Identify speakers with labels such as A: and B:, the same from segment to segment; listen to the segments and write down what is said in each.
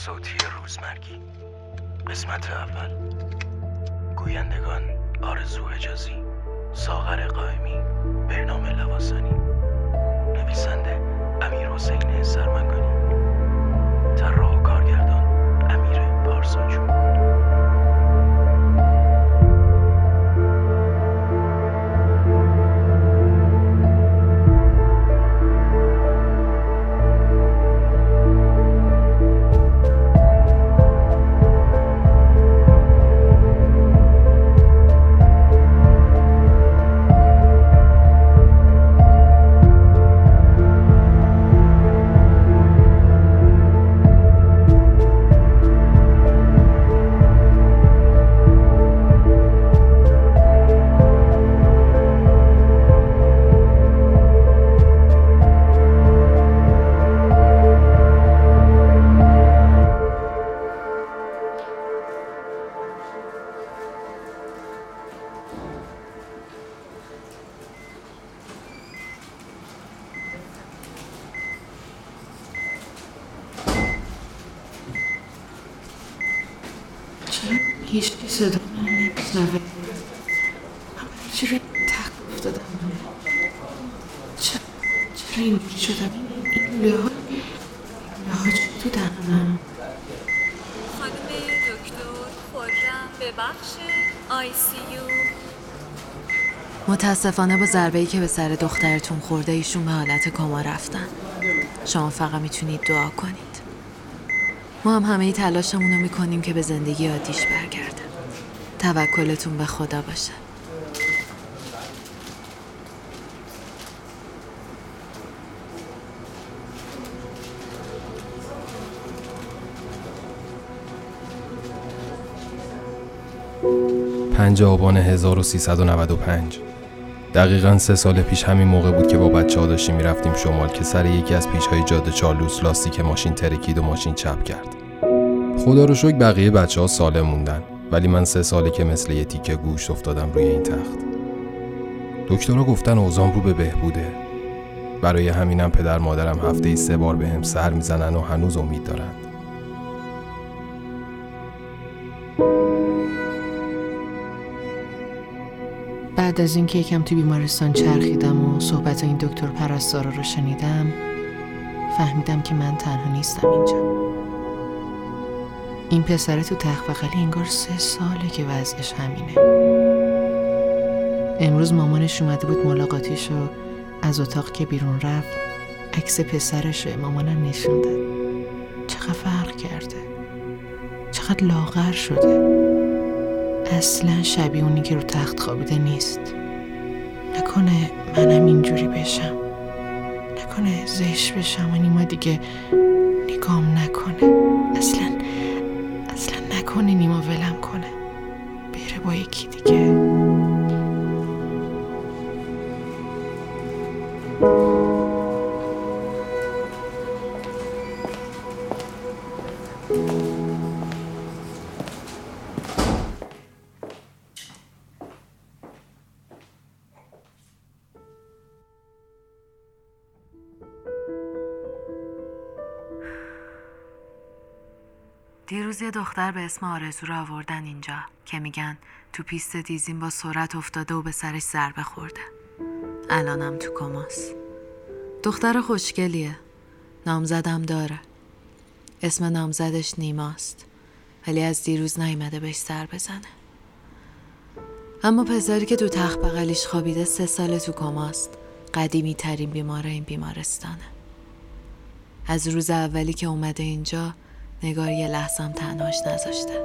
A: صوتی روزمرگی. قسمت اول. گویندگان آرزو حجازی ساغر قائمی.
B: چرا هیچ صدا نمیشنوه. چرا تق افتادم. چرا چرا اینجوری شدم؟ این لوله ها لوله ها تو دهنم
C: خانم دکتر خورم به بخش آی سی یو.
D: متاسفانه با ضربه ای که به سر دخترتون خورده ایشون به حالت کما رفتن. شما فقط می‌تونید دعا کنید. ما هم همه تلاشمون رو می‌کنیم که به زندگی عادیش برگرده توکلتون به خدا باشه.
E: پنج آبان 1395 دقیقا سه سال پیش همین موقع بود که با بچه ها داشتیم می‌رفتیم شمال که سر یکی از پیچ های جاده چارلوس لاستیک ماشین ترکید و ماشین چپ کرد. خدا رو شکر بقیه بچه ها سالم موندن ولی من سه ساله که مثل یه تیکه گوشت افتادم روی این تخت. دکترها گفتن اوزام رو به بهبوده. برای همینم پدر مادرم هفته ای سه بار به هم سر می‌زنن و هنوز امید دارن.
B: بعد از اینکه یکم تو بیمارستان چرخیدم و صحبت این دکتر پرستارا رو شنیدم فهمیدم که من تنها نیستم اینجا. این پسر تو تخت بغلی انگار سه ساله که وضعش همینه. امروز مامانش اومده بود ملاقاتیش و از اتاق که بیرون رفت عکس پسرشه مامانم نشون داد. چقدر فرق کرده. چقدر لاغر شده. اصلا شبیه اونی که رو تخت خوابیده نیست. نکنه منم اینجوری بشم. نکنه زش بشم و نیما دیگه نگام نکنه. اصلا اصلا نکنه نیما ولم کنه. بره با یکی دیگه.
D: دیروز یه دختر به اسم آرزو رو آوردن اینجا که میگن تو پیست دیزین با سرعت افتاده و به سرش ضربه خورده. الانم تو کماس. دختر خوشگلیه. نامزدم داره. اسم نامزدش نیماست. ولی از دیروز نیومده بهش سر بزنه. اما پسری که تو تخت بغلیش خوابیده سه سال تو کماست. قدیمی ترین بیمار این بیمارستانه. از روز اولی که اومده اینجا نگار یه لحظم تنهاش نذاشته.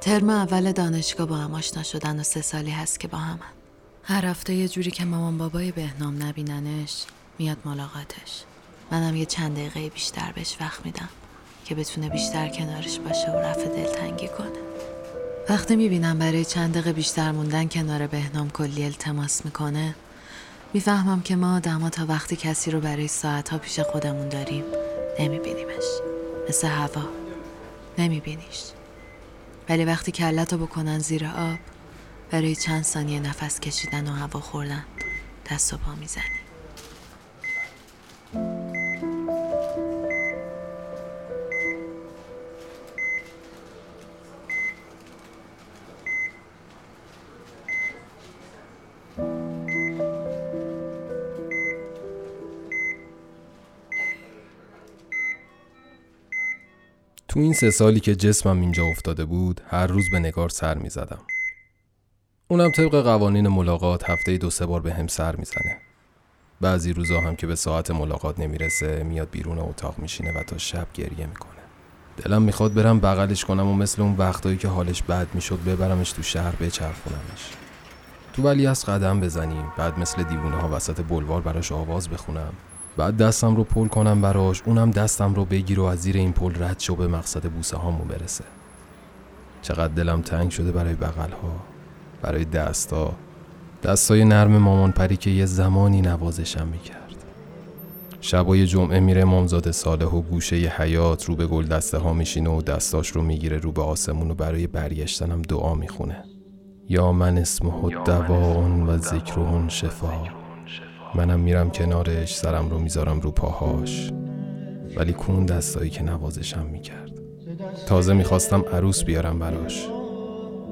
D: ترم اول دانشگاه با هم آشنا شدن و سه سالی هست که با همن. هر هفته یه جوری که مامان بابای بهنام نبیننش میاد ملاقاتش. منم یه چند دقیقه بیشتر بهش وقت میدم که بتونه بیشتر کنارش باشه و رفع دلتنگی کنه. وقتی می‌بینم برای چند دقیقه بیشتر موندن کنار بهنام کلی التماس می‌کنه می‌فهمم که ما آدما تا وقتی کسی رو برای ساعتها پیش خودمون داریم نمیبینیمش. مثل هوا. نمیبینیش. ولی وقتی کلتو بکنن زیر آب برای چند ثانیه نفس کشیدن و هوا خوردن دست و پا می‌زنی.
E: تو این سه سالی که جسمم اینجا افتاده بود هر روز به نگار سر می زدم. اونم طبق قوانین ملاقات هفته دو سه بار به هم سر می‌زنه. بعضی روزا هم که به ساعت ملاقات نمی‌رسه میاد بیرون اتاق میشینه و تا شب گریه می‌کنه. دلم می‌خواد برم بغلش کنم و مثل اون وقتایی که حالش بد می‌شد ببرمش تو شهر بچرخونمش. تو ولی از قدم بزنیم بعد مثل دیوونه ها وسط بلوار براش آواز بخونم بعد دستم رو پل کنم براش اونم دستم رو بگیر و از زیر این پل رد شو به مقصد بوسه هامون برسه. چقدر دلم تنگ شده برای بغل ها برای دستا دستای نرم مامان پری که یه زمانی نوازشم می‌کرد. شبای جمعه میره مامزاد صالح و گوشه ی حیات رو به گل دسته ها میشینه و دستاش رو می‌گیره رو به آسمون و برای برگشتنم دعا می‌خونه. یا من اسمه دواون و ذکرون شفا. منم میرم کنارش سرم رو می‌ذارم رو پاهاش. ولی کون دستایی که نوازشم می‌کرد. تازه می‌خواستم عروس بیارم براش.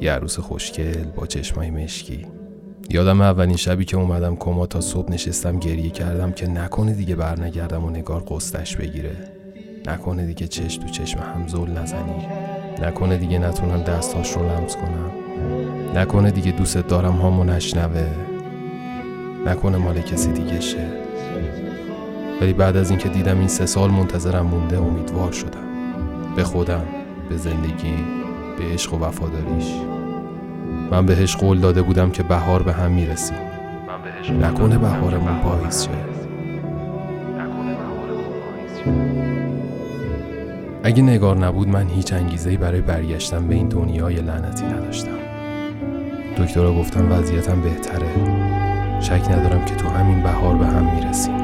E: یه عروس خوشگل با چشمای مشکی. یادم اولین شبی که اومدم کما تا صبح نشستم گریه کردم که نکنه دیگه برنگردم و نگار قستش بگیره. نکنه دیگه چش تو چشم هم زل نزنی. نکنه دیگه نتونم دستاش رو لمس کنم. نکنه دیگه دوست دارم هامو نشنوه. نکنه مال کسی دیگه شه. ولی بعد از اینکه دیدم این سه سال منتظرم مونده امیدوار شدم. به خودم به زندگی به عشق و وفاداریش. من بهش قول داده بودم که بهار به هم می‌رسیم. نکنه بهارمون پاییز شه. اگه نگار نبود من هیچ انگیزه‌ای برای برگشتن به این دنیای لعنتی نداشتم. دکترها گفتم وضعیتم بهتره. شک ندارم که تو همین بهار به هم می‌رسیم.